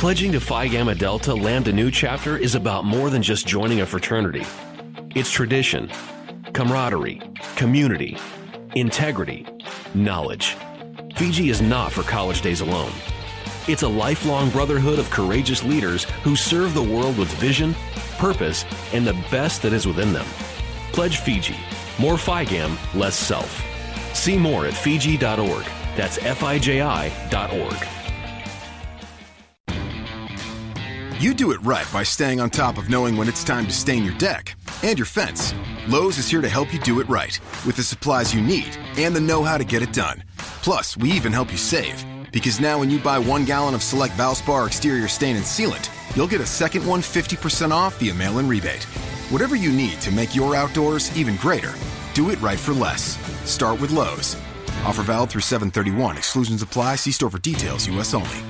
Pledging to Phi Gamma Delta Lambda Nu Chapter is about more than just joining a fraternity. It's tradition, camaraderie, community, integrity, knowledge. Fiji is not for college days alone. It's a lifelong brotherhood of courageous leaders who serve the world with vision, purpose, and the best that is within them. Pledge Fiji. More FIGAM, less self. See more at Fiji.org. That's F-I-J-I dot org. You do it right by staying on top of knowing when it's time to stain your deck and your fence. Lowe's is here to help you do it right with the supplies you need and the know how to get it done. Plus, we even help you save because now when you buy one gallon of select Valspar exterior stain and sealant, you'll get a second one 50% off via mail in rebate. Whatever you need to make your outdoors even greater, do it right for less. Start with Lowe's. Offer valid through 731. Exclusions apply. See store for details. U.S. only.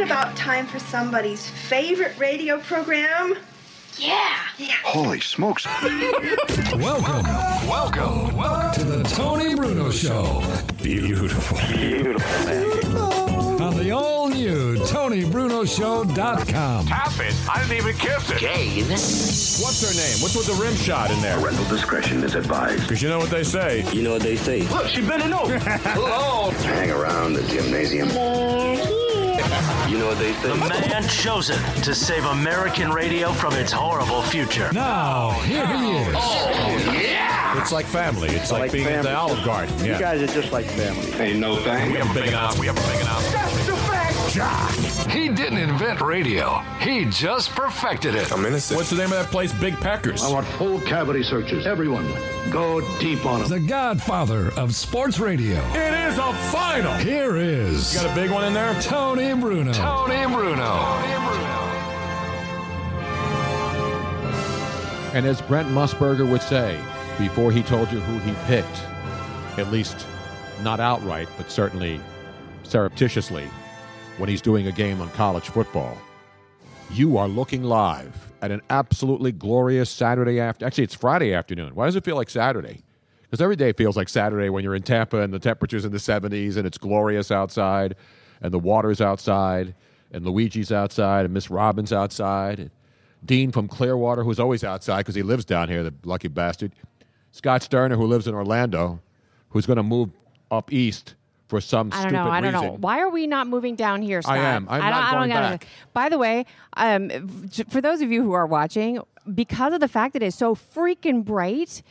It about time for somebody's favorite radio program? Yeah. yeah. Holy smokes. Welcome, welcome, welcome to the Tony Bruno Show. Beautiful. Beautiful, man. On the all new TonyBrunoShow.com. Tap it. I didn't even kiss it. Jane. What's her name? What's with the rim shot in there? Parental discretion is advised. Because you know what they say. You know what they say. Look, she bending over. Hello. Hang around the gymnasium. You know what they say. The man chosen to save American radio from its horrible future. Now, here he oh, is. Oh, yeah. It's like family. It's like, like being family. at the Olive Garden. Yeah. You guys are just like family. Ain't no thing. We have a big enough. We have a big enough. That's the fact. He didn't invent radio. He just perfected it. I'm innocent. What's the name of that place? Big Packers. I want full cavity searches. Everyone, go deep on them. The godfather of sports radio. It is a final. Here is. You got a big one in there? Tony Bruno. Tony Bruno. Tony Bruno. And as Brent Musburger would say, before he told you who he picked, at least not outright, but certainly surreptitiously, when he's doing a game on college football, you are looking live at an absolutely glorious Saturday after. Actually, it's Friday afternoon. Why does it feel like Saturday? Because every day feels like Saturday when you're in Tampa and the temperature's in the 70s and it's glorious outside and the water's outside and Luigi's outside and Miss Robbins outside. And Dean from Clearwater, who's always outside because he lives down here, the lucky bastard. Scott Sterner, who lives in Orlando, who's going to move up east for some I don't stupid know. I don't reason. know. Why are we not moving down here, Scott? I am. I'm I not going gotta- back. By the way, um, for those of you who are watching, because of the fact that it's so freaking bright,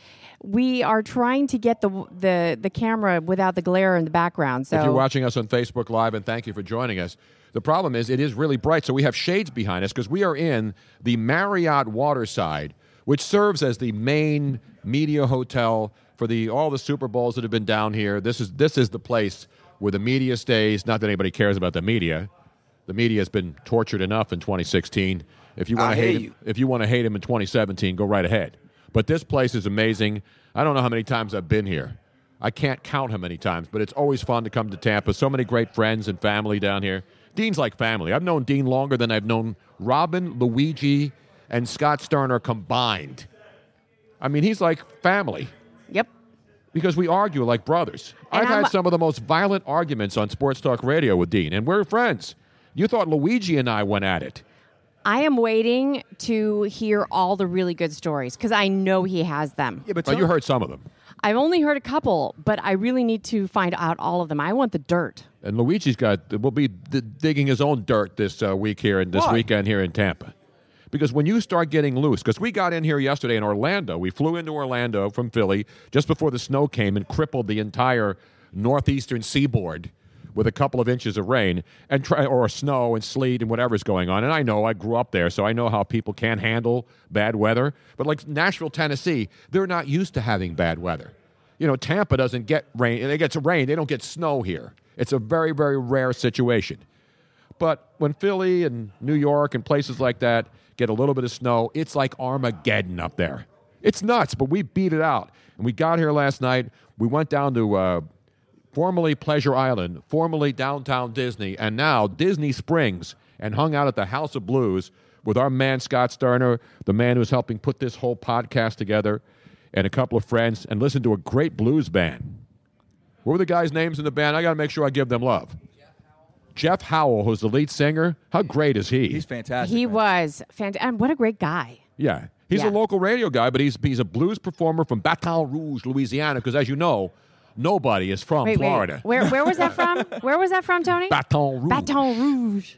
we are trying to get the the the camera without the glare in the background. So If you're watching us on Facebook Live, and thank you for joining us. The problem is it is really bright, so we have shades behind us because we are in the Marriott Waterside, which serves as the main media hotel for the all the Super Bowls that have been down here. This is this is the place where the media stays. Not that anybody cares about the media. The media has been tortured enough in 2016. If you want to hate you. him, if you want to hate him in 2017, go right ahead. But this place is amazing. I don't know how many times I've been here. I can't count how many times, but it's always fun to come to Tampa. So many great friends and family down here. Dean's like family. I've known Dean longer than I've known Robin, Luigi, and Scott Sterner combined. I mean, he's like family. Yep. Because we argue like brothers. And I've I'm- had some of the most violent arguments on Sports Talk Radio with Dean, and we're friends. You thought Luigi and I went at it. I am waiting to hear all the really good stories because I know he has them. Yeah, but you heard some of them. I've only heard a couple, but I really need to find out all of them. I want the dirt. And Luigi's got will be d- digging his own dirt this uh, week here and this Why? weekend here in Tampa. Because when you start getting loose, because we got in here yesterday in Orlando, we flew into Orlando from Philly just before the snow came and crippled the entire northeastern seaboard with a couple of inches of rain and try, or snow and sleet and whatever's going on. And I know I grew up there, so I know how people can handle bad weather. But like Nashville, Tennessee, they're not used to having bad weather. You know, Tampa doesn't get rain. They get rain. They don't get snow here. It's a very, very rare situation. But when Philly and New York and places like that get a little bit of snow, it's like Armageddon up there. It's nuts, but we beat it out. And we got here last night. We went down to uh, formerly Pleasure Island, formerly downtown Disney, and now Disney Springs, and hung out at the House of Blues with our man Scott Sterner, the man who's helping put this whole podcast together, and a couple of friends, and listened to a great blues band. What were the guys' names in the band? I got to make sure I give them love. Jeff Howell, who's the lead singer. How great is he? He's fantastic. He was fantastic. And what a great guy. Yeah. He's Yeah. a local radio guy, but he's, he's a blues performer from Baton Rouge, Louisiana, because as you know, nobody is from wait, Florida. wait. Where, where was that from? Where was that from, Tony? Baton Rouge. Baton Rouge.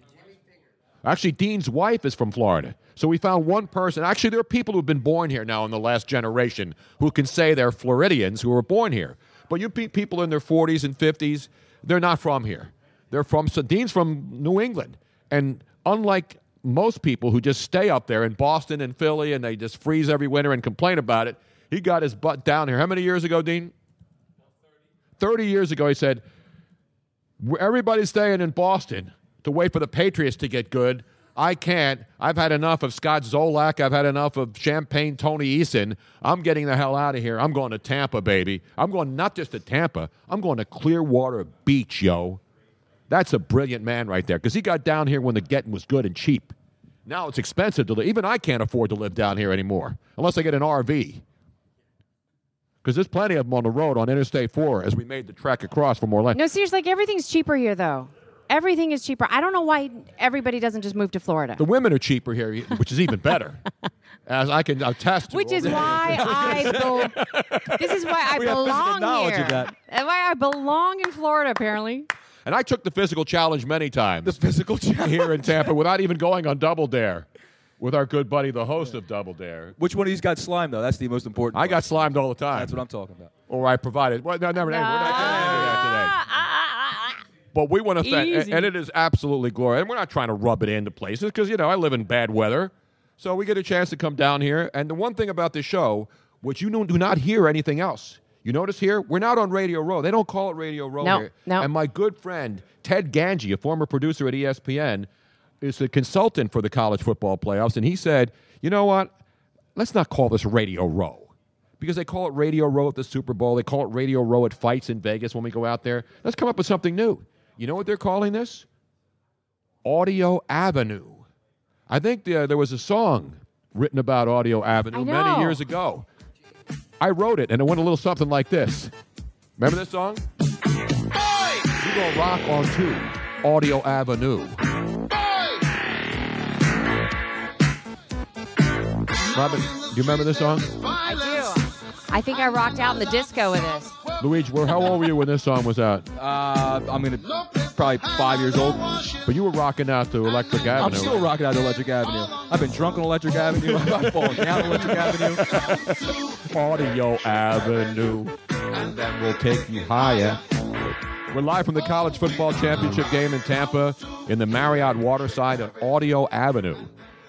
Actually, Dean's wife is from Florida. So we found one person. Actually, there are people who've been born here now in the last generation who can say they're Floridians who were born here. But you pe- people in their 40s and 50s, they're not from here. They're from, so Dean's from New England. And unlike most people who just stay up there in Boston and Philly and they just freeze every winter and complain about it, he got his butt down here. How many years ago, Dean? 30 years ago, he said, everybody's staying in Boston to wait for the Patriots to get good. I can't. I've had enough of Scott Zolak. I've had enough of Champagne Tony Eason. I'm getting the hell out of here. I'm going to Tampa, baby. I'm going not just to Tampa, I'm going to Clearwater Beach, yo. That's a brilliant man right there because he got down here when the getting was good and cheap. Now it's expensive to live. Even I can't afford to live down here anymore unless I get an RV. Because there's plenty of them on the road on Interstate 4 as we made the trek across from Orlando. No, seriously, like everything's cheaper here, though. Everything is cheaper. I don't know why everybody doesn't just move to Florida. The women are cheaper here, which is even better. As I can attest to. Which is why I bel- this is why I We have physical belong knowledge here. of that. And why I belong in Florida, apparently. And I took the physical challenge many times. The physical challenge here in Tampa without even going on Double Dare with our good buddy, the host of Double Dare. Which one of these got slimed, though? That's the most important. I got slimed all the time. That's what I'm talking about. Or I provided. Well, no, never. We're not getting into that today. But we want to thank, Easy. and it is absolutely glorious. And we're not trying to rub it into places because you know I live in bad weather, so we get a chance to come down here. And the one thing about this show, which you do do not hear anything else. You notice here, we're not on Radio Row. They don't call it Radio Row No, here. no. And my good friend Ted Ganji, a former producer at ESPN, is a consultant for the college football playoffs, and he said, "You know what? Let's not call this Radio Row." Because they call it Radio Row at the Super Bowl. They call it Radio Row at fights in Vegas when we go out there. Let's come up with something new. You know what they're calling this? Audio Avenue. I think the, there was a song written about Audio Avenue many years ago. I wrote it, and it went a little something like this. Remember this song? We gonna rock on to Audio Avenue. Robin, do you remember this song? I do. I think I rocked out in the disco with this. Luigi, well, how old were you when this song was out? Uh, I'm gonna probably five years old. But you were rocking out to Electric Avenue. I'm still rocking out to Electric Avenue. I've been drunk on Electric Avenue. I've fallen down on Electric Avenue. Audio Avenue, and then we'll take you higher. We're live from the college football championship game in Tampa in the Marriott Waterside at Audio Avenue,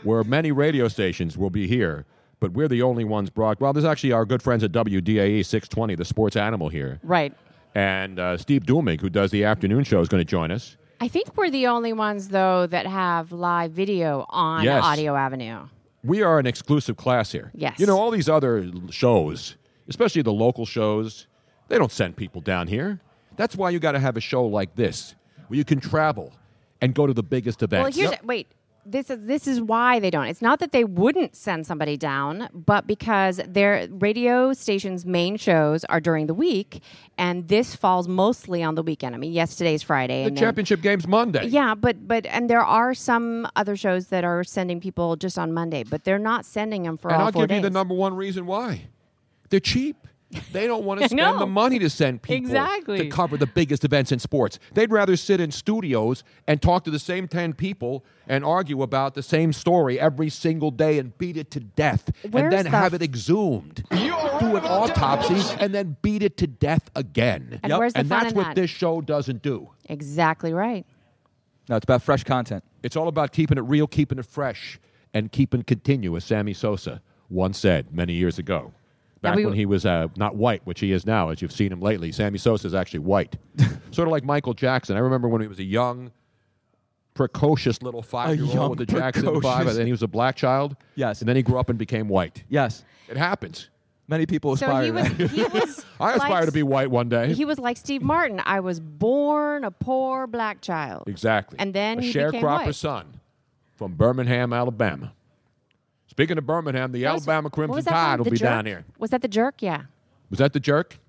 where many radio stations will be here, but we're the only ones brought. Well, there's actually our good friends at WDAE 620, the sports animal here, Right. and uh, Steve Duemig, who does the afternoon show, is going to join us. I think we're the only ones though that have live video on Yes. Audio Avenue. we are an exclusive class here. Yes. You know, all these other shows, especially the local shows, they don't send people down here. That's why you got to have a show like this, where you can travel and go to the biggest events. Well, here's wait. This is this is why they don't. It's not that they wouldn't send somebody down, but because their radio station's main shows are during the week, and this falls mostly on the weekend. I mean, yesterday's Friday. the and then- championship game's Monday. Yeah, but but and there are some other shows that are sending people just on Monday, but they're not sending them for and all I'll give days. you the number one reason why. They're cheap. They don't want to spend know. the money to send people Exactly. to cover the biggest events in sports. They'd rather sit in studios and talk to the same 10 people and argue about the same story every single day and beat it to death and then the have it exhumed. Do an autopsy and then beat it to death again. And Yep. where's the and fun that's in what that? this show doesn't do. Exactly right. No, it's about fresh content. It's all about keeping it real, keeping it fresh, and keeping continuous. Sammy Sosa once said many years ago, Yeah, back we- when he was uh, not white, which he is now, as you've seen him lately. Sammy Sosa is actually white, sort of like Michael Jackson. I remember when he was a young, precocious little five-year-old with the Jackson Five, and then he was a black child. Yes. and then he grew up and became white. Yes. It happens. Many people So aspire he to was that. he was I aspire like- to be white one day. He was like Steve Martin. I was born a poor black child. Exactly. And then a he became sharecropper white. son from Birmingham, Alabama. Speaking of Birmingham, the Alabama Crimson Tide will be Jerk? down here. Was that the jerk? Yeah. Was that the jerk?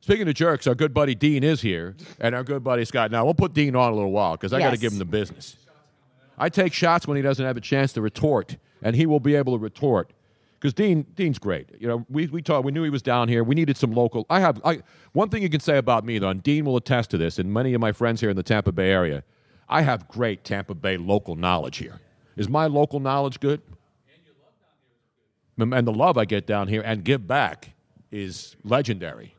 Speaking of jerks, our good buddy Dean is here, and our good buddy Scott. Now we'll put Dean on a little while because I got to give him the business. I take shots when he doesn't have a chance to retort, and he will be able to retort because Dean Dean's great. You know, we we talked. We knew he was down here. We needed some local. I have I, one thing you can say about me though, and Dean will attest to this, and many of my friends here in the Tampa Bay area. I have great Tampa Bay local knowledge here. Is my local knowledge good? And the love I get down here and give back is legendary.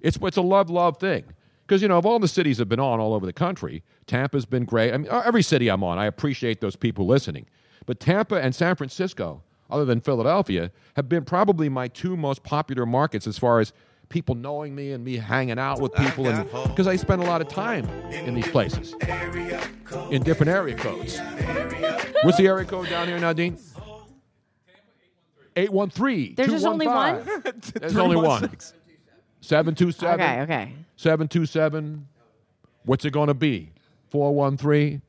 It's it's a love love thing because you know of all the cities I've been on all over the country, Tampa's been great. I mean, every city I'm on, I appreciate those people listening. But Tampa and San Francisco, other than Philadelphia, have been probably my two most popular markets as far as people knowing me and me hanging out with people, and because I spend a lot of time in these places in different area codes. What's the area code down here, Nadine? 813 There's just only one? There's only one. 727. Okay, okay. 727. What's it going to be? 413.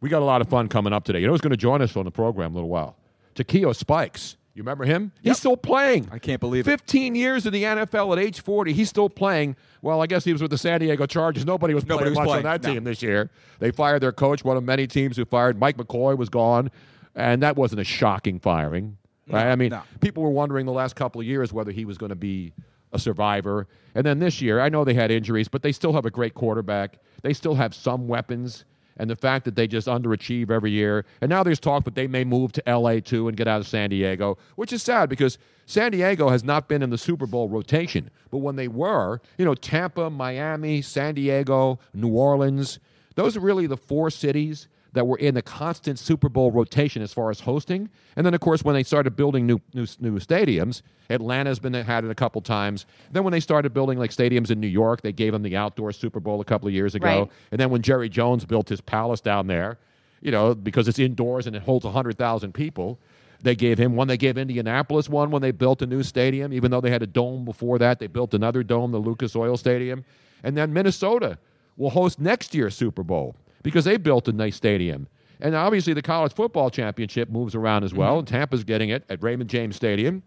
We got a lot of fun coming up today. You know who's going to join us on the program in a little while? Takeo Spikes. You remember him? He's still playing. I can't believe it. 15 years in the NFL at age 40. He's still playing. Well, I guess he was with the San Diego Chargers. Nobody was Nobody playing was much playing, on that no. team this year. They fired their coach, one of many teams who fired. Mike McCoy was gone, and that wasn't a shocking firing. Right? I mean, no. people were wondering the last couple of years whether he was going to be a survivor. And then this year, I know they had injuries, but they still have a great quarterback. They still have some weapons. And the fact that they just underachieve every year. And now there's talk that they may move to LA too and get out of San Diego, which is sad because San Diego has not been in the Super Bowl rotation. But when they were, you know, Tampa, Miami, San Diego, New Orleans, those are really the four cities that were in the constant Super Bowl rotation as far as hosting. And then, of course, when they started building new new, new stadiums, Atlanta's been had it a couple times. Then when they started building like stadiums in New York, they gave them the outdoor Super Bowl a couple of years ago. Right. And then when Jerry Jones built his palace down there, you know, because it's indoors and it holds 100,000 people, they gave him one. They gave Indianapolis one when they built a new stadium, even though they had a dome before that. They built another dome, the Lucas Oil Stadium. And then Minnesota will host next year's Super Bowl because they built a nice stadium And obviously, the college football championship moves around as Mm-hmm. well, and Tampa's getting it at Raymond James Stadium,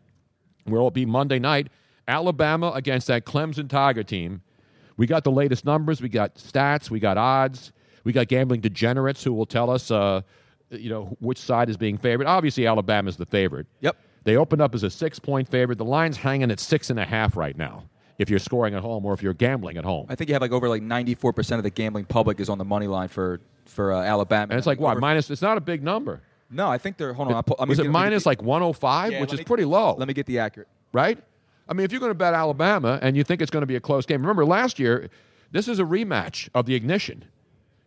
where it'll be Monday night. Alabama against that Clemson Tiger team. We got the latest numbers. We got stats. We got odds. We got gambling degenerates who will tell us, uh, you know, which side is being favored. Obviously, Alabama's the favorite. Yep. They opened up as a six-point favorite. The line's hanging at six and a half right now. If you're scoring at home or if you're gambling at home, I think you have like over like 94% of the gambling public is on the money line for for uh, Alabama. and it's like what minus. It's not a big number. No, I think they're. Hold on. Pull, I'm was it get- let me minus get like 105, Yeah, which is me- pretty low? Let me get the accurate. right? I mean, if you're going to bet Alabama and you think it's going to be a close game, remember last year, this is a rematch of the ignition.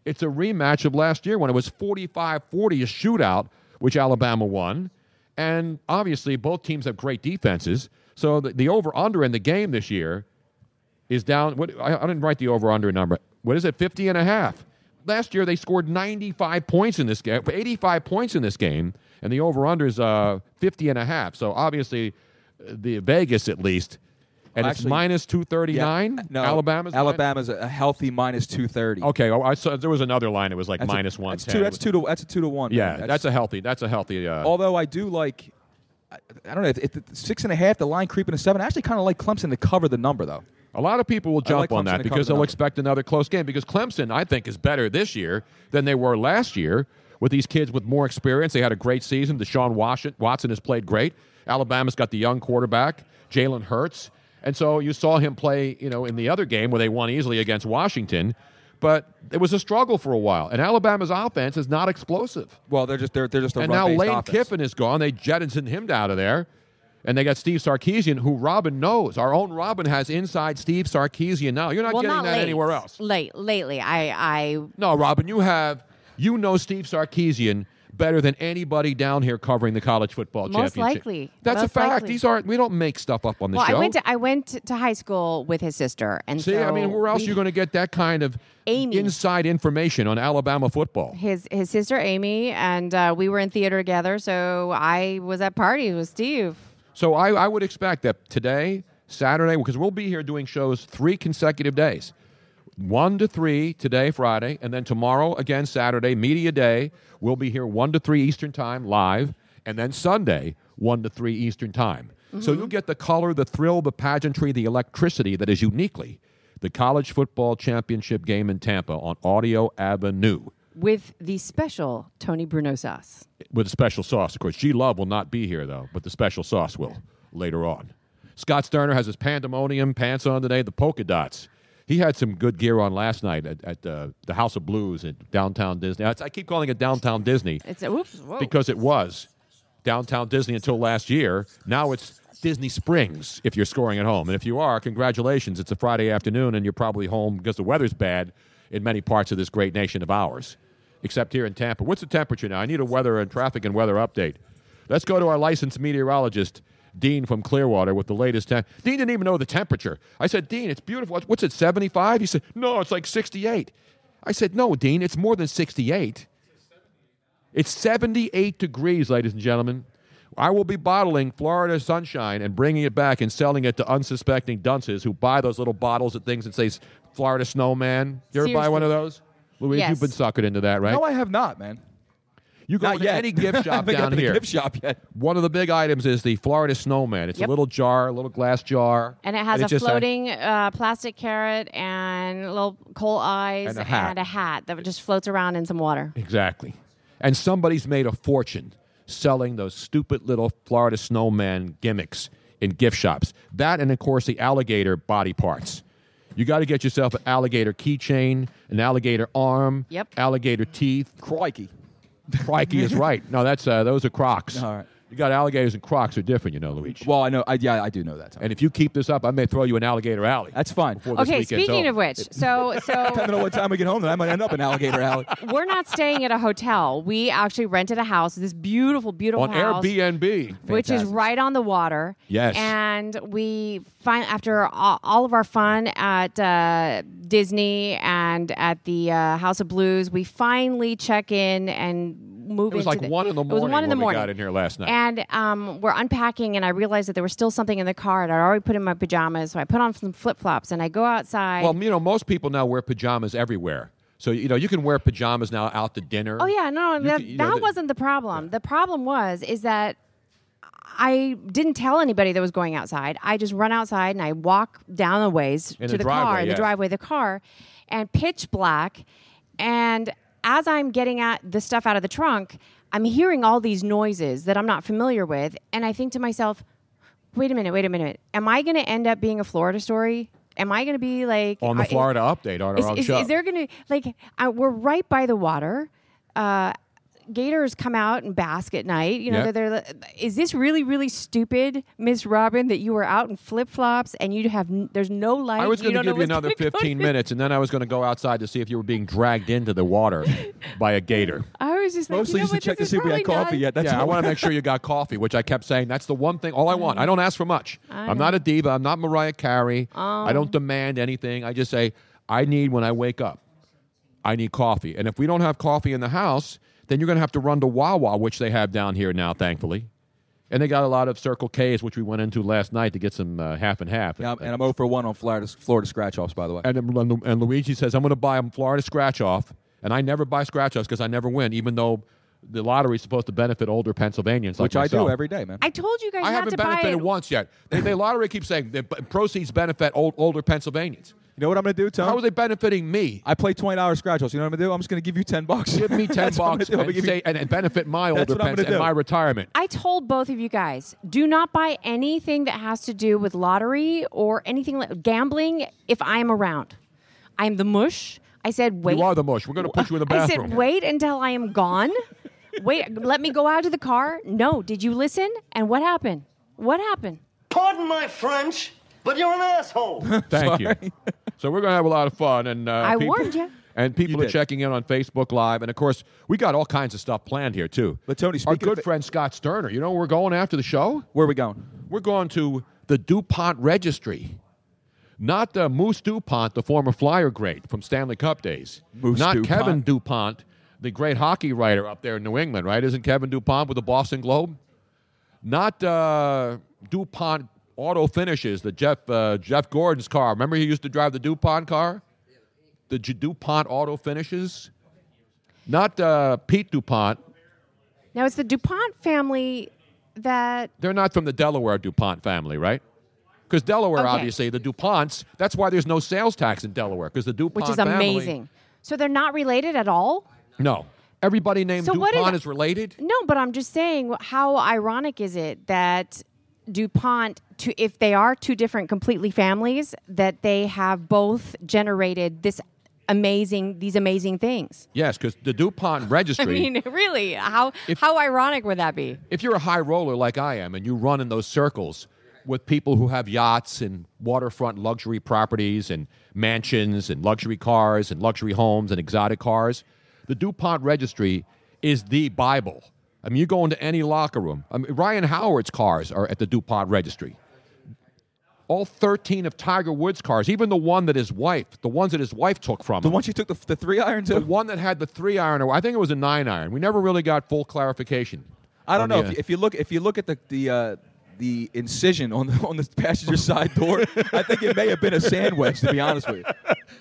It's a rematch of last year when it was 45 40, a shootout, which Alabama won. And obviously, both teams have great defenses. So the, the over under in the game this year is down. What, I, I didn't write the over under number. What is it? 50 and a half. Last year, they scored 95 points in this game, 85 points in this game, and the over under is uh, 50 and a half. So obviously, uh, the Vegas at least, and it's Actually, minus 239. Yeah, no, Alabama's Alabama's a healthy minus 230. Okay, oh, I saw there was another line. It was like That's a- minus one. That's two. That's two to. That's a two to one. Yeah, man. that's, a healthy. That's a healthy. Uh, Although I do like, I, I don't know if, if six and a half, the line creeping to seven. I actually kind of like Clemson to cover the number though. A lot of people will jump like on that because the they'll number. expect another close game. Because Clemson, I think, is better this year than they were last year with these kids with more experience. They had a great season. Deshaun Watson, Watson has played great. Alabama's got the young quarterback, Jalen Hurts. And so you saw him play, you know, in the other game where they won easily against Washington. But it was a struggle for a while. And Alabama's offense is not explosive. Well, they're just they're they're just a and now Lane offense. Kiffin is gone. They jettisoned him out of there. And they got Steve Sarkisian, who Robin knows. Our own Robin has inside Steve Sarkisian now. You're not well, getting not that late. anywhere else. Late, lately, I, I No, Robin, you have you know Steve Sarkisian better than anybody down here covering the college football Most championship. likely. That's a fact. likely. These aren't we don't make stuff up on the well, show. I went to I went to high school with his sister, and See, so I mean, where else we- are you going to get that kind of Amy. inside information on Alabama football? his his sister Amy, and uh, we were in theater together. So I was at parties with Steve. So I, I would expect that today, Saturday, because we'll be here doing shows three consecutive days. One to three today, Friday, and then tomorrow again, Saturday, media day. We'll be here one to three Eastern time live, and then Sunday, one to three Eastern time. So mm-hmm. you'll get the color, the thrill, the pageantry, the electricity that is uniquely the college football championship game in Tampa on Audio Avenue with the special Tony Bruno sauce. with a special sauce. Of course, G Love will not be here though, but the special sauce will later on. Scott Sterner has his pandemonium pants on today, the polka dots. He had some good gear on last night at, at uh, the House of Blues at downtown Disney. I, I keep calling it downtown Disney It's a whoops. Whoa. because it was downtown Disney until last year. Now it's Disney Springs if you're scoring at home. And if you are, congratulations. It's a Friday afternoon and you're probably home because the weather's bad in many parts of this great nation of ours, except here in Tampa. What's the temperature now? I need a weather and traffic and weather update. Let's go to our licensed meteorologist, Dean from Clearwater, with the latest temp. Dean didn't even know the temperature. I said, Dean, it's beautiful. What's it, 75? He said, No, it's like 68. I said, No, Dean, it's more than 68. It's 78 degrees, ladies and gentlemen. I will be bottling Florida sunshine and bringing it back and selling it to unsuspecting dunces who buy those little bottles of things that say Florida Snowman. You ever buy one of those? Louise, Yes. you've been suckered into that, right? No, I have not, man. You go Not to yet. any gift shop down here. gift shop yet. One of the big items is the Florida Snowman. It's Yep. a little jar, a little glass jar, And it has a just floating uh, plastic carrot and little coal eyes And a hat. and a hat that just floats around in some water. Exactly. And somebody's made a fortune selling those stupid little Florida snowman gimmicks in gift shops. That and of course the alligator body parts. You got to get yourself an alligator keychain, an alligator arm, Yep. alligator teeth. Crikey. Crikey is right. No, that's uh, those are Crocs. All right. You got alligators and Crocs are different, you know, Luigi. Well, I know. I, yeah, I do know that. And if you keep this up, I may throw you an alligator alley. That's fine. Okay, speaking over. of which, so so Depending on what time we get home, then I might end up in Alligator Alley. we're not staying at a hotel. We actually rented a house, this beautiful, beautiful on house. Airbnb, which is right on the water. Yes. And we find after all, all of our fun at uh, Disney and at the uh, House of Blues, we finally check in and move It was like the- one in the morning. It was one in the morning. got in here last night. And um, we're unpacking, and I realized that there was still something in the car. And I'd already put in my pajamas, so I put on some flip flops, and I go outside. Well, you know, most people now wear pajamas everywhere. So you know you can wear pajamas now out to dinner. Oh yeah, no, that, can- know, that wasn't the problem. The problem was is that I didn't tell anybody that was going outside. I just run outside and I walk down the ways In to the the, car, driveway, the driveway the car, and pitch black. And as I'm getting at the stuff out of the trunk, I'm hearing all these noises that I'm not familiar with, and I think to myself, "Wait a minute, wait a minute. Am I going to end up being a Florida story? Am I going to be like on the Florida update on our is, own is, show. is there going to like I, we're right by the water? Uh, gators come out and bask at night. You know, Yep. they're, they're, is this really really stupid, Miss Robin, that you were out in flip flops and you have n- there's no light? I was going to give you another 15 minutes, and then I was going to go outside to see if you were being dragged into the water by a gator. I was just like, Mostly you know just to check to see if we had coffee not- yet. That's yeah, I want to make sure you got coffee, which I kept saying that's the one thing. All I want. I don't ask for much. I I'm not a diva. I'm not Mariah Carey. I Oh. don't um. demand anything. I just say I need when I wake up. I need coffee, and if we don't have coffee in the house, then you're going to have to run to Wawa, which they have down here now, thankfully. And they got a lot of Circle K's, which we went into last night to get some uh, half and half. Yeah, and I'm 0 for 1 on Florida, Florida scratch offs, by the way. And, then- and Luigi says, I'm going to buy a Florida scratch off. And I never buy scratch offs because I never win, even though the lottery is supposed to benefit older Pennsylvanians like Which I do every day, man. I told you guys I not haven't to buy benefited once yet. They, the lottery keeps saying the proceeds benefit old, older Pennsylvanians. You know what I'm going to do, Tom? How are they benefiting me? I play twenty dollars scratch offs. You know what I'm gonna do? I'm just gonna give you ten bucks. Give me ten That's bucks gonna do. I'm and, gonna give you- say, and, and benefit my older what Pens and my retirement. I told both of you guys, do not buy anything that has to do with lottery or anything like gambling if I'm around. I'm the mush. I said, wait. You are the mush. We're going to put you in the bathroom. I bathroom. said, wait until I am gone. wait, let me go out to the car. No, did you listen? And what happened? What happened? Pardon my French, but you're an asshole. Thank you. So we're going to have a lot of fun. And uh, I people, warned you. And people are did. checking in on Facebook Live. And of course, we got all kinds of stuff planned here, too. But Tony, Our speaking good of- friend Scott Sterner, you know where we're going after the show? Where are we going? We're going to the DuPont Registry. Not uh, Moose DuPont, the former flyer great from Stanley Cup days. Moose Not DuPont. Kevin DuPont, the great hockey writer up there in New England, right? Isn't Kevin DuPont with the Boston Globe? Not uh, DuPont Auto Finishes, the Jeff uh, Jeff Gordon's car. Remember he used to drive the DuPont car? The J- DuPont Auto Finishes? Not uh, Pete DuPont. Now, it's the DuPont family that. They're not from the Delaware DuPont family, right? Because Delaware, Okay. obviously, the DuPonts, that's why there's no sales tax in Delaware, because the DuPont Which is family- amazing. So they're not related at all? No. Everybody named So what DuPont is- is related? No, but I'm just saying, how ironic is it that DuPont, to, if they are two different completely families, that they have both generated this amazing, these amazing things? Yes, because the DuPont registry. I mean, really, how If- how ironic would that be? if you're a high roller like I am and you run in those circles with people who have yachts and waterfront luxury properties and mansions and luxury cars and luxury homes and exotic cars, the DuPont registry is the Bible. I mean, you go into any locker room. I mean, Ryan Howard's cars are at the DuPont registry. All 13 of Tiger Woods' cars, even the one that his wife, the ones that his wife took from The him. one she took the, the three iron The one that had the three iron, or I think it was a nine iron. We never really got full clarification. I don't know if, you- if you look if you look at the the uh, the incision on the on the passenger side door. I think it may have been a sandwich. To be honest with you.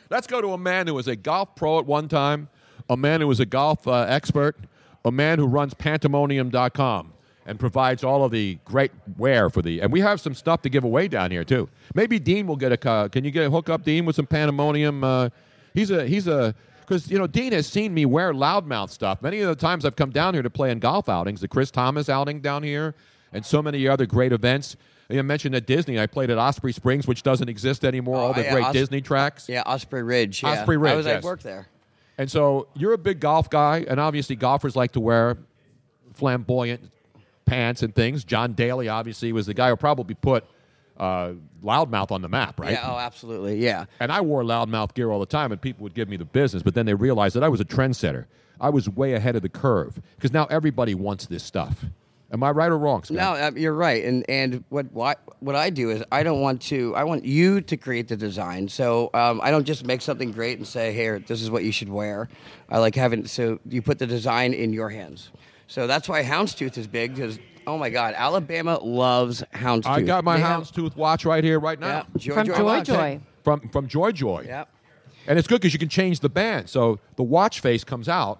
Let's go to a man who was a golf pro at one time, a man who was a golf uh, expert, a man who runs Pandemonium.com and provides all of the great wear for the. And we have some stuff to give away down here too. Maybe Dean will get a. Uh, can you get a hook up, Dean, with some Pandemonium? Uh, he's a he's a because you know Dean has seen me wear loudmouth stuff many of the times I've come down here to play in golf outings, the Chris Thomas outing down here, and so many other great events. I mentioned at Disney, I played at Osprey Springs, which doesn't exist anymore. all the Oh, yeah, great Os- Disney tracks. Yeah, Osprey Ridge. Yeah. Osprey Ridge, I was yes. I worked there. And so you're a big golf guy, and obviously golfers like to wear flamboyant pants and things. John Daly obviously was the guy who probably put uh, loudmouth on the map, right? Yeah. Oh, absolutely. Yeah. And I wore loudmouth gear all the time, and people would give me the business. But then they realized that I was a trendsetter. I was way ahead of the curve because now everybody wants this stuff. Am I right or wrong, Scott? No, uh, you're right. And and what, what what I do is I don't want to. I want you to create the design. So um, I don't just make something great and say, "Here, this is what you should wear." I like having so you put the design in your hands. So that's why houndstooth is big because oh my God, Alabama loves houndstooth. I got my They have- houndstooth watch right here, right now. Yeah, Joy From Joy Joy. Joy. From from Joy Joy. Yeah. And it's good because you can change the band. So the watch face comes out,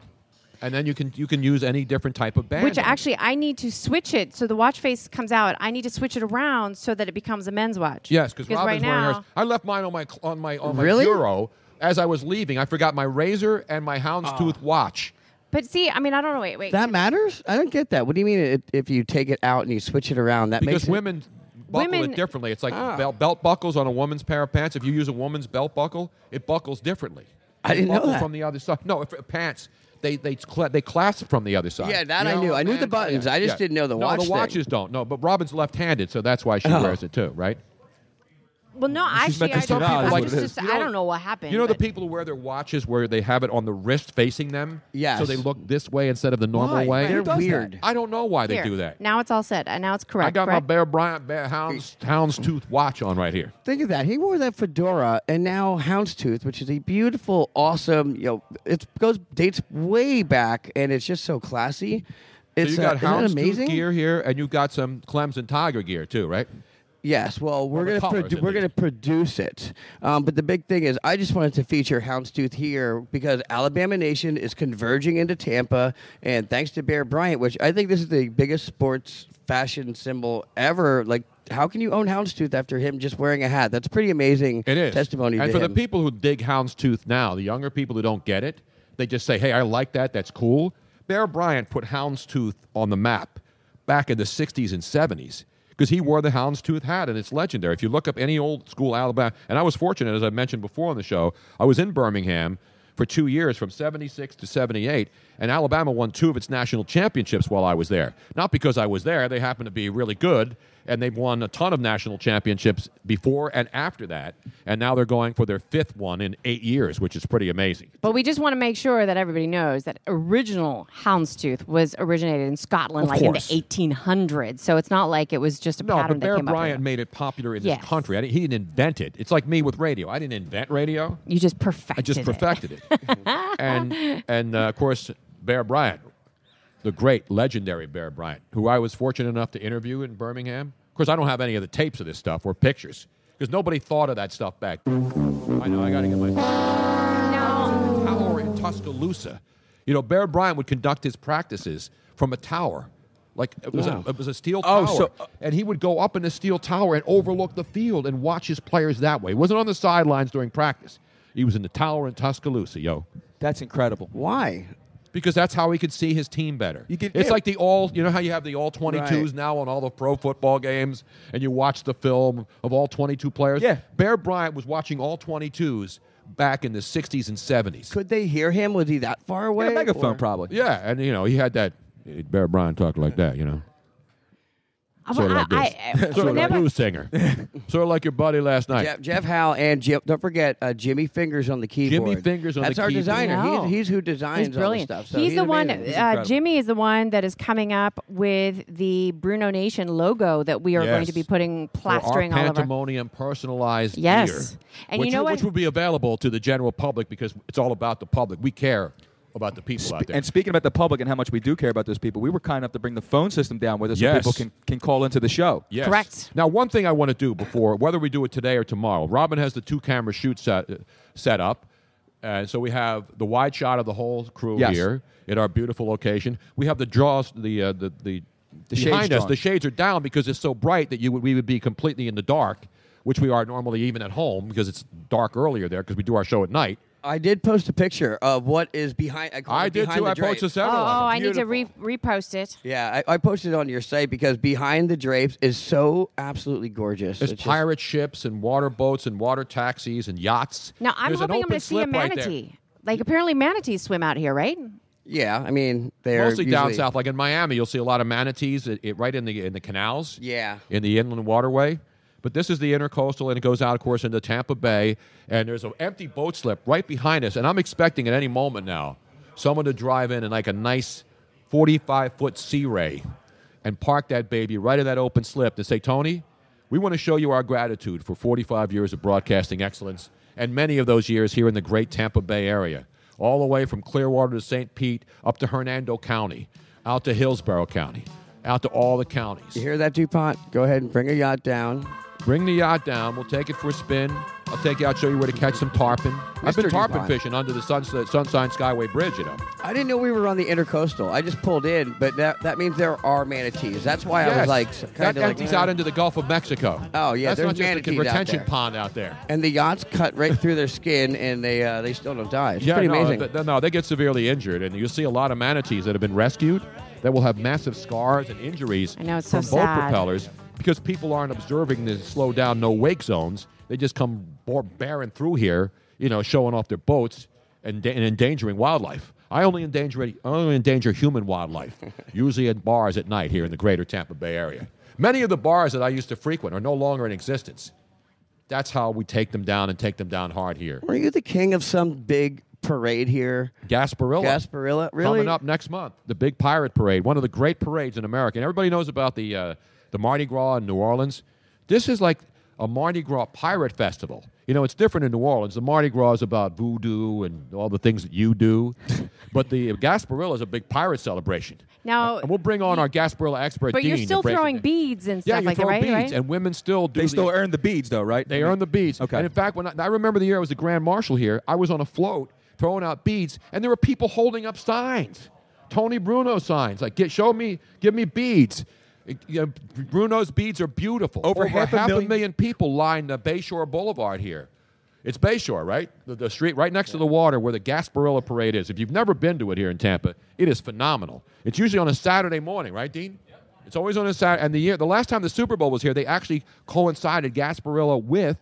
and then you can you can use any different type of band. Which actually, I need to switch it. So the watch face comes out. I need to switch it around so that it becomes a men's watch. Yes, because right wearing now, hers. I left mine on my cl- on my on my Really? bureau as I was leaving. I forgot my razor and my houndstooth watch. But see, I mean, I don't know. Wait, wait. That matters? I don't get that. What do you mean if, if you take it out and you switch it around? That Because makes it- women buckle Women- it differently. It's like Ah. belt, belt buckles on a woman's pair of pants. If you use a woman's belt buckle, it buckles differently. I didn't it know that. from the other side. No, if pants they they cla- they clasp from the other side. Yeah, that You I knew. I knew the buttons. I just didn't know the no, watch the thing. watches don't. No, but Robin's left-handed, so that's why she Oh. wears it too, right? Well, no, She's actually, I sit don't. down, I, what was it just, is. You I know- don't know what happened. You know the but- people who wear their watches where they have it on the wrist facing them? Yes. So they look this way instead of the normal Why? way? They're Who does weird. that? I don't know why they do that. Now it's all set. And now it's correct. I got correct? my Bear Bryant Bear Hounds Houndstooth watch on right here. Think of that. He wore that fedora, and now Houndstooth, which is a beautiful, awesome. You know, it goes dates way back, and it's just so classy. It's so you got uh, isn't it Houndstooth amazing? gear here, and you've got some Clemson Tiger gear too, right? Yes, well, we're gonna produ- we're gonna produce it, um, but the big thing is, I just wanted to feature Houndstooth here because Alabama Nation is converging into Tampa, and thanks to Bear Bryant, which I think this is the biggest sports fashion symbol ever. Like, how can you own Houndstooth after him just wearing a hat? That's pretty amazing. It is testimony. And for him. the people who dig Houndstooth now, the younger people who don't get it, they just say, "Hey, I like that. That's cool." Bear Bryant put Houndstooth on the map back in the '60s and '70s because he wore the Houndstooth hat, and it's legendary. If you look up any old school Alabama, and I was fortunate, as I mentioned before on the show, I was in Birmingham for two years, from '76 to '78, and Alabama won two of its national championships while I was there. Not because I was there; they happened to be really good, and they've won a ton of national championships before and after that. And now they're going for their fifth one in eight years, which is pretty amazing. But we just want to make sure that everybody knows that original houndstooth was originated in Scotland, Of like course. in the 1800s. So it's not like it was just a No, pattern but that Bear came Bryant made it popular in Yes. this country. I didn't, he didn't invent it. It's like me with radio. I didn't invent radio. You just perfected I just it. perfected it. and and uh, of course, Bear Bryant, the great legendary Bear Bryant, who I was fortunate enough to interview in Birmingham. Of course, I don't have any of the tapes of this stuff or pictures because nobody thought of that stuff back. I know. I got to get my No. tower in Tuscaloosa. You know, Bear Bryant would conduct his practices from a tower. Like it was, Wow. a, it was a steel Oh, tower, so- uh, and he would go up in the steel tower and overlook the field and watch his players that way. He wasn't on the sidelines during practice. He was in the tower in Tuscaloosa, yo. That's incredible. Why? Because that's how he could see his team better. it's yeah. like the all, you know how you have the all 22s Right. now on all the pro football games, and you watch the film of all 22 players? Yeah. Bear Bryant was watching all 22s back in the 60s and 70s. Could they hear him? Was he that far away? megaphone, or- probably. Yeah, and you know, he had that. Bear Bryant talked like that, you know. I- Sort of like I- this. I- sort of like blues singer. sort of like your buddy last night. Jeff, Jeff Howe and Jim, don't forget uh, Jimmy Fingers on the keyboard. Jimmy Fingers on the keyboard. That's the our keyboard. designer. No. He's, he's who designs He's brilliant. all the stuff. So he's, the one. amazing. Uh, Jimmy is the one that is coming up with the Bruno Nation logo that we are going to be putting For our plastering all over. pandemonium personalized Yes. gear, And you which, know what? which will be available to the general public because it's all about the public. We care about the people out there. And speaking about the public and how much we do care about those people, we were kind enough to bring the phone system down with us Yes. so people can, can call into the show. Yes. Correct. Now, one thing I want to do before, whether we do it today or tomorrow, Robin has the two camera shoot set, uh, set up. And so we have the wide shot of the whole crew Yes. here at our beautiful location. We have the draws, the uh, the the, The shades behind us. drawn. The shades are down because it's so bright that you would, we would be completely in the dark, which we are normally even at home because it's dark earlier there because we do our show at night. I did post a picture of what is behind. I, call I it did behind too. the I drapes. posted several Oh, of them. Oh, I need to re- repost it. Yeah, I, I posted it on your site because behind the drapes is so absolutely gorgeous. There's It's just- pirate ships and water boats and water taxis and yachts. Now I'm There's hoping I'm going to see a slip right manatee. like apparently manatees swim out here, right? yeah, I mean they're Mostly down south, like in Miami, you'll see a lot of manatees it, it- right in the in the canals. Yeah. in the inland waterway. But this is the intercoastal, and it goes out, of course, into Tampa Bay. And there's an empty boat slip right behind us, and I'm expecting at any moment now someone to drive in in like a nice 45 foot Sea Ray and park that baby right in that open slip and say, Tony, we want to show you our gratitude for 45 years of broadcasting excellence and many of those years here in the great Tampa Bay area, all the way from Clearwater to St. Pete, up to Hernando County, out to Hillsborough County, out to all the counties. You hear that, Dupont? Go ahead and bring a yacht down. Bring the yacht down. We'll take it for a spin. I'll take you out, show you where to catch some tarpon. I've been tarpon DuPont. fishing under the Sunset, Sunshine Skyway Bridge, you know. I didn't know we were on the intercoastal. I just pulled in, but that, that means there are manatees. That's why I was like, that kind of like, empties eh. out into the Gulf of Mexico. Oh yeah, That's there's not just a retention out pond out there. And the yachts cut right through their skin, and they uh, they still don't die. It's yeah, pretty no, amazing. th- th- no, they get severely injured, and you'll see a lot of manatees that have been rescued that will have massive scars and injuries I know, it's from so boat sad. propellers because people aren't observing the slow down, no wake zones. They just come bor- bearing through here, you know, showing off their boats and, da- and endangering wildlife. I only endanger I only endanger human wildlife, usually at bars at night here in the greater Tampa Bay area. Many of the bars that I used to frequent are no longer in existence. That's how we take them down and take them down hard here. Were you the king of some big parade here? Gasparilla. Gasparilla, really? Coming up next month, the big pirate parade, one of the great parades in America. And everybody knows about the uh, the Mardi Gras in New Orleans. This is like a Mardi Gras pirate festival. You know, it's different in New Orleans. The Mardi Gras is about voodoo and all the things that you do, but the Gasparilla is a big pirate celebration. Now, uh, And we'll bring on our Gasparilla expert, but Dean. you're still throwing beads and Yeah, stuff you like that, throw right? beads, right? and women still do. They the- still earn the beads, though, right? they earn the beads. Okay. And in fact, when I, I remember the year I was the grand marshal here, I was on a float throwing out beads, and there were people holding up signs, Tony Bruno signs, like get show me, give me beads. You know, Bruno's beads are beautiful. Over half a million- million people line the Bayshore Boulevard here. It's Bayshore, right? The, the street right next to the water where the Gasparilla Parade is. If you've never been to it here in Tampa, it is phenomenal. It's usually on a Saturday morning, right, Dean? It's always on a Saturday. And the year, the last time the Super Bowl was here, they actually coincided Gasparilla with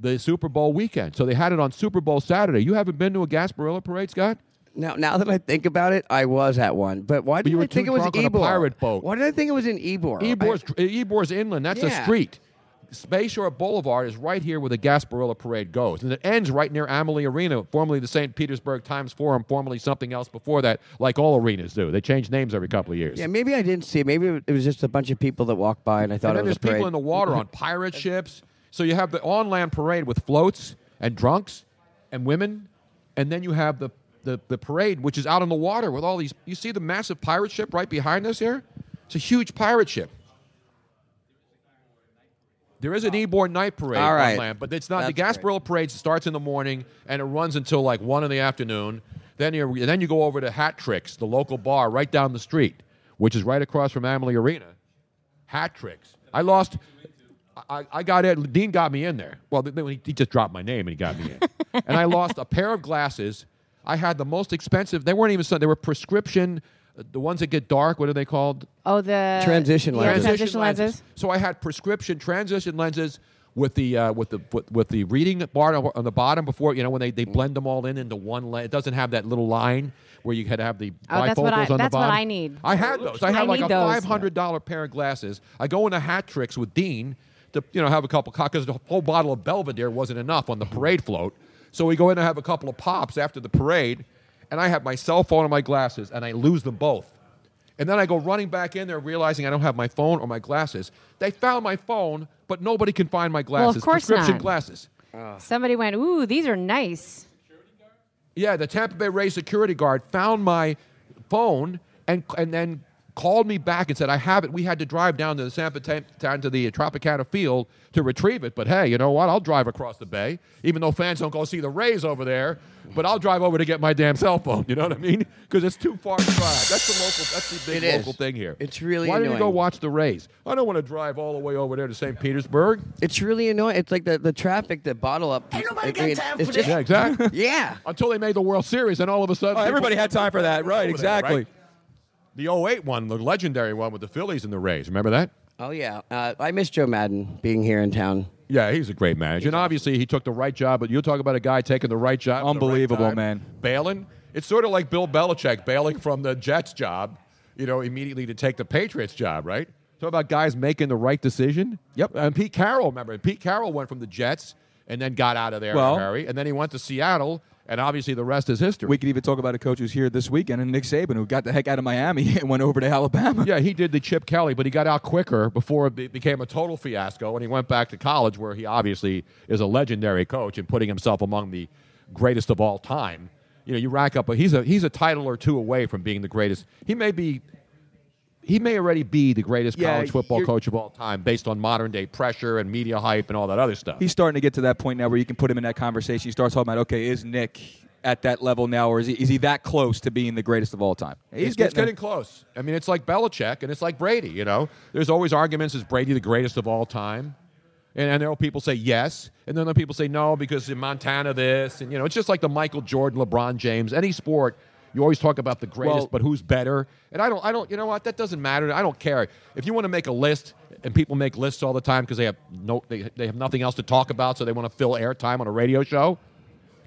the Super Bowl weekend. So they had it on Super Bowl Saturday. You haven't been to a Gasparilla parade, Scott? Now, now that I think about it, I was at one. But why did you I think it was on a pirate boat. Why did I think it was in Ybor? Ybor's, Ybor's inland. That's a Yeah. street. Bayshore Boulevard is right here where the Gasparilla Parade goes. And it ends right near Amalie Arena, formerly the St. Petersburg Times Forum, formerly something else before that, like all arenas do. They change names every couple of years. Yeah, maybe I didn't see it. Maybe it was just a bunch of people that walked by, and I thought and it was there's a parade. people in the water on pirate ships. So you have the on-land parade with floats and drunks and women, and then you have the, the, the parade, which is out on the water with all these. You see the massive pirate ship right behind us here? It's a huge pirate ship. There is an Eborn night parade All right. on land, but it's not. the That's Gasparilla parade starts in the morning and it runs until like one in the afternoon. Then you then you go over to Hat Tricks, the local bar right down the street, which is right across from Amalie Arena. Hat Tricks. I lost. I, I got in. Dean got me in there. Well, he just dropped my name and he got me in. and I lost a pair of glasses. I had the most expensive. They weren't even. sun- They were prescription. uh, The ones that get dark. What are they called? Oh, the Transition yeah, lenses. transition lenses. So I had prescription transition lenses with the uh, with the with, with the reading bar on on the bottom before you know when they, they blend them all in into one lens. It doesn't have that little line where you could have the Oh, that's what I- bifocals on the that's what. I need. I had those. I I had like a five hundred dollar pair of glasses. I go into Hat Tricks with Dean to you know have a couple because the whole bottle of Belvedere wasn't enough on the parade float. So we go in and have a couple of pops after the parade, and I have my cell phone and my glasses, and I lose them both. And then I go running back in there, realizing I don't have my phone or my glasses. They found my phone, but nobody can find my Well, of glasses. course Prescription not. glasses. Somebody went, ooh, these are nice. Yeah, the Tampa Bay Rays security guard found my phone and and then called me back and said, "I have it." We had to drive down to the Tampa down to the Tropicana field to retrieve it. But hey, you know what? I'll drive across the bay, even though fans don't go see the Rays over there. But I'll drive over to get my damn cell phone. You know what I mean? Because it's too far to drive. That's the local. That's the big It is. local thing here. It's really annoying. Why don't you go watch the Rays? I don't want to drive all the way over there to St. Petersburg. It's really annoying. It's like the, the traffic that bottle up. Ain't nobody got time it's just, Yeah, exactly. Yeah. Until they made the World Series, and all of a sudden, Oh, everybody had time for that, right? over there, Exactly. right? The 08 one, the legendary one with the Phillies and the Rays. Remember that? Oh yeah. Uh, I miss Joe Maddon being here in town. Yeah, he's a great manager. And obviously, he took the right job. But you talk about a guy taking the right job. at the right Unbelievable, man. Bailing. It's sort of like Bill Belichick bailing from the Jets job, you know, immediately to take the Patriots job, right? Talk about guys making the right decision. Yep. And Pete Carroll, remember, Pete Carroll went from the Jets and then got out of there Well- in a hurry. And then he went to Seattle, and obviously the rest is history. We could even talk about a coach who's here this weekend, and Nick Saban, who got the heck out of Miami and went over to Alabama. Yeah, he did the Chip Kelly, but he got out quicker before it became a total fiasco, and he went back to college, where he obviously is a legendary coach and putting himself among the greatest of all time. You know, you rack up a he's a he's a title or two away from being the greatest. He may be he may already be the greatest Yeah, college football coach of all time based on modern day pressure and media hype and all that other stuff. He's starting to get to that point now where you can put him in that conversation. You start talking about, okay, is Nick at that level now, or is he, is he that close to being the greatest of all time? He's it's, getting, getting close. I mean, it's like Belichick and it's like Brady. You know, there's always arguments: is Brady the greatest of all time? And, and there are people say yes, and then there are people say no because in Montana this, and you know, it's just like the Michael Jordan, LeBron James, any sport. You always talk about the greatest, Well- but who's better? And I don't, I don't, you know what? That doesn't matter. I don't care. If you want to make a list, and people make lists all the time because they have no, they, they have nothing else to talk about, so they want to fill airtime on a radio show.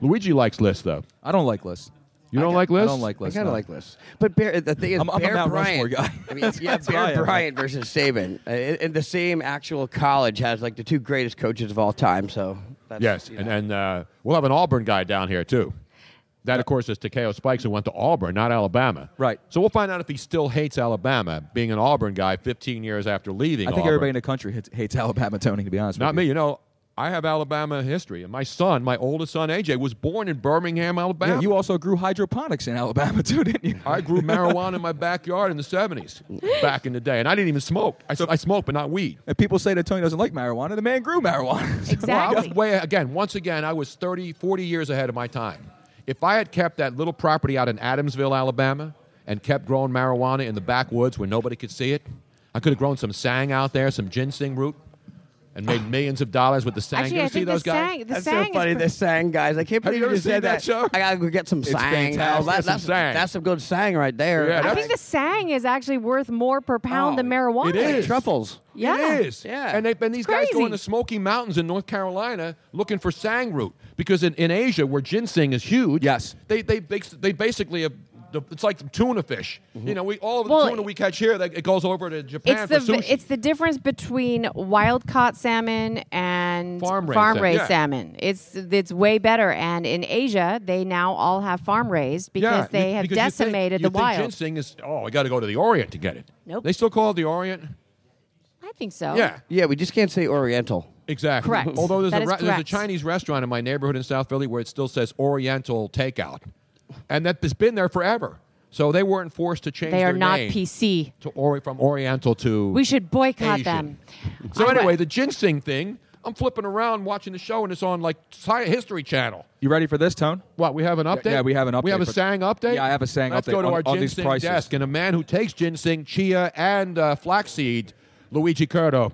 Luigi likes lists, though. I don't like lists. You don't like lists? I don't like lists. I kind of no. like lists. But Bear, the thing is, I'm- I'm a Bear Mount Bryant. Rushmore guy. I mean, That's- yeah, that's I Bear. Bryant versus Saban. Uh, in, in the same actual college has like the two greatest coaches of all time. So that's, Yes, you and, and uh, we'll have an Auburn guy down here too. That, of course, is Takeo Spikes, who went to Auburn, not Alabama. Right. So we'll find out if he still hates Alabama, being an Auburn guy 15 years after leaving. I think Auburn. everybody in the country hates, hates Alabama, Tony, to be honest with you. Not me. you. You know, I have Alabama history, and my son, my oldest son AJ, was born in Birmingham, Alabama. Yeah, you also grew hydroponics in Alabama, too, didn't you? I grew marijuana in my backyard in the 70s, back in the day, and I didn't even smoke. I, I smoked, but not weed. And people say that Tony doesn't like marijuana. The man grew marijuana. Exactly. Well, I was way again. Once again, I was 30, 40 years ahead of my time. If I had kept that little property out in Adamsville, Alabama, and kept growing marijuana in the backwoods where nobody could see it, I could have grown some sang out there, some ginseng root, and made millions of dollars with the sang. Actually, you I ever see think the those guys? sang, the That's sang so funny. is The sang guys. I can't Have you believe you ever just seen said that that. show? I gotta go get some It's sang. fantastic. Oh, that- Get some that's, sang. that's some good sang right there. Yeah, I think the sang is actually worth more per pound than oh, marijuana. It is truffles. Yeah. It is. Yeah. And, they, and these guys go crazy. in the Smoky Mountains in North Carolina looking for sang root because in, in Asia, where ginseng is huge, yes, they they they, they basically have. It's like tuna fish. You know, we all of the Well, tuna we catch here, that it goes over to Japan It's for the sushi. it's the difference between wild caught salmon and Farm-raised farm raised salmon. Yeah. salmon. It's it's way better. And in Asia, they now all have farm raised because yeah, they you- have because you think- decimated you the think wild. Ginseng is. Oh, I got to go to the Orient to get it. Nope. They still call it the Orient. I think so. Yeah. Yeah, we just can't say Oriental. Exactly. Correct. Although there's That a, is re- there's a. Chinese restaurant in my neighborhood in South Philly where it still says Oriental Takeout, and that has been there forever. So they weren't forced to change. They are their not name PC. to ori- from Oriental to. We should boycott Asian. them. So I'm anyway, re- the ginseng thing. I'm flipping around watching the show, and it's on like History Channel. You ready for this, Tone? What? We have an update. Yeah, we have an update. We have a sang update. Yeah, I have a sang update. Let's go to on, our on ginseng prices. desk, and a man who takes ginseng, chia, and uh, flaxseed, Luigi Curto.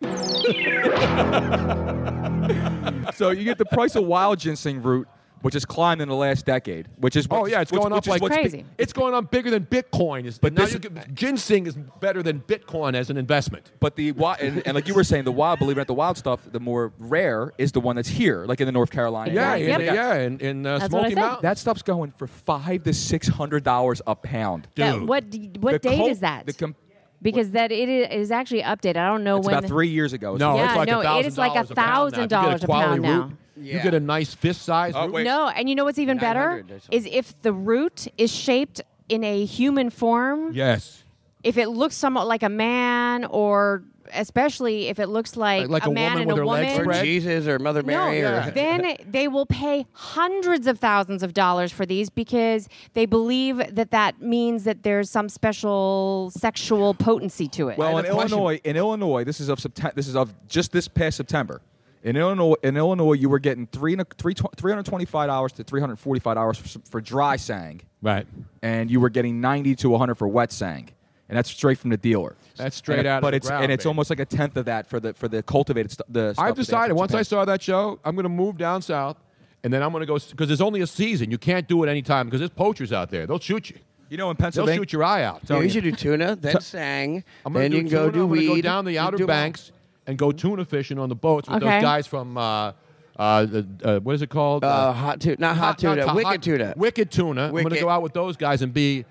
so you get the price of wild ginseng root, which has climbed in the last decade. Which is Oh yeah, it's which- going which up is like what's be- It's going up bigger than Bitcoin. Is, But now this you is- get- ginseng is better than Bitcoin as an investment. But the wild, and, and like you were saying, the wild, believe it or not, the wild stuff, the more rare is the one that's here, like in the North Carolina. Yeah, area. in, yeah, in, in uh, That's what I Smoky said. Mountains. That stuff's going for five to six hundred dollars a pound. That- what what The date co- is that? the com- because that it is actually updated. I don't know when it's when. about three years ago. No, Yeah, it's like no, a thousand is like a pound now. thousand If you get dollars a pound root, now. You get a nice fist size Oh, root. wait. No, and you know what's even better 900 or something. is if the root is shaped in a human form. Yes. If it looks somewhat like a man, or especially if it looks like, Like a, a man woman and with a her legs woman. Or. Jesus or Mother No, Mary. or, then they will pay hundreds of thousands of dollars for these because they believe that that means that there's some special sexual potency to it. Well, in question. Illinois, in Illinois, this is of September. This is of just this past September. In Illinois, in Illinois, you were getting three, three, three hundred twenty-five dollars to three hundred forty-five dollars for, for dry sang, Right. and you were getting ninety to one hundred for wet sang, and that's straight from the dealer. That's straight And out of But the it's ground, and it's baby. almost like a tenth of that for the for the cultivated stu- the. stuff I've that they have decided once I saw that show, I'm going to move down south, and then I'm going to go because there's only a season. You can't do it anytime because there's poachers out there. They'll shoot you. You know, in Pennsylvania, They'll shoot your eye out. Yeah, you should do tuna, then sang, I'm then do you can go do I'm gonna weed. go down the you Outer Banks. all. Banks and go tuna fishing on the boats with Okay. those guys from uh, uh, the- uh, what is it called? Uh, hot tuna, not hot tuna, not- wicked hot- tuna. Wicked tuna. I'm going to go out with those guys and be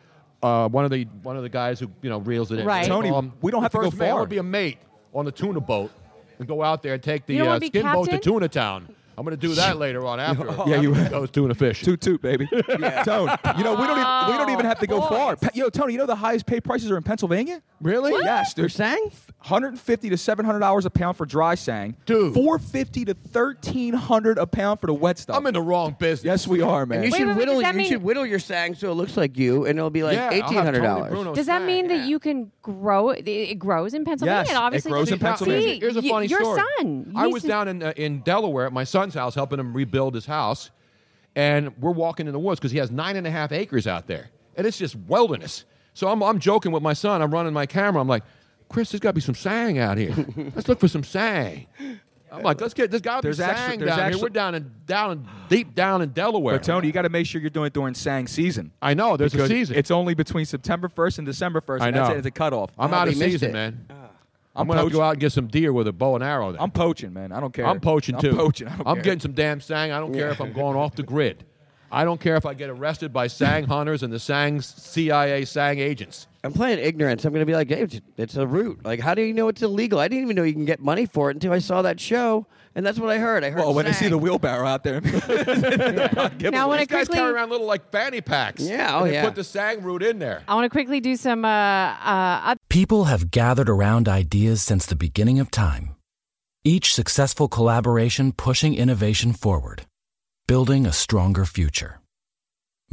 uh, one of the one of the guys who you know reels it in. Right. Tony, Um, we don't the have to go first mate, I far. want be a mate on the tuna boat and go out there and take the You don't uh, wanna be skin boat to captain? Tuna Town. I I'm going to do that later on after. Yeah, you- I was doing a fish. Toot toot, baby. Tone, you know we don't even, we don't even have to go far. Pa- Yo, Tony, you know the highest paid prices are in Pennsylvania? Really? Yes, For dude. sang? 150 to 700 dollars a pound for dry sang. Dude. 450 to 1300 a pound for the wet stuff. I'm in the wrong business. yes, we are, man. And you Wait, should wait, wait, whittle. does that You mean- should whittle your sang so it looks like you, and it'll be like Yeah, I'll have eighteen hundred Tony dollars. Does that sang, mean yeah. that you can grow? It it grows in Pennsylvania. Yes, It obviously it grows in does. Pennsylvania. See, Here's a y- funny story. your story. son. I needs was to- down in uh, in Delaware at my son's house helping him rebuild his house, and we're walking in the woods because he has nine and a half acres out there, and it's just wilderness. So I'm I'm joking with my son. I'm running my camera. I'm like, Chris, there's got to be some sang out here. let's look for some sang. I'm like, let's get there's got to be There's sang actually- there's down here. We're down in down in, deep down in Delaware. But Tony, you got to make sure you're doing it during sang season. I know there's a season. It's only between September 1st and December 1st. I know. it. It's a cutoff. I'm Oh, out of season, man. I'm I'm gonna have to go out and get some deer with a bow and arrow. Then. I'm poaching, man. I don't care. I'm poaching I'm too. poaching. I don't I'm care. getting some damn sang. I don't care if I'm going off the grid. I don't care if I get arrested by sang hunters and the sang CIA sang agents. I'm playing ignorance. I'm going to be like, hey, it's- it's a root. Like, how do you know it's illegal? I didn't even know you can get money for it until I saw that show, and that's what I heard. I heard. Well, when I see the wheelbarrow out there, Now, I want to These guys quickly. carry around little like fanny packs. Yeah, oh, and they yeah. put the sang root in there. I want to quickly do some uh, uh, People have gathered around ideas since the beginning of time. Each successful collaboration pushing innovation forward, building a stronger future.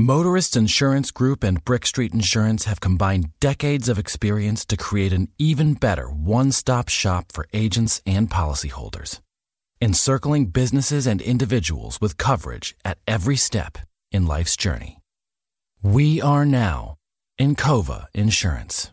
Motorists Insurance Group and Brick Street Insurance have combined decades of experience to create an even better one stop shop for agents and policyholders, encircling businesses and individuals with coverage at every step in life's journey. We are now Encova Insurance.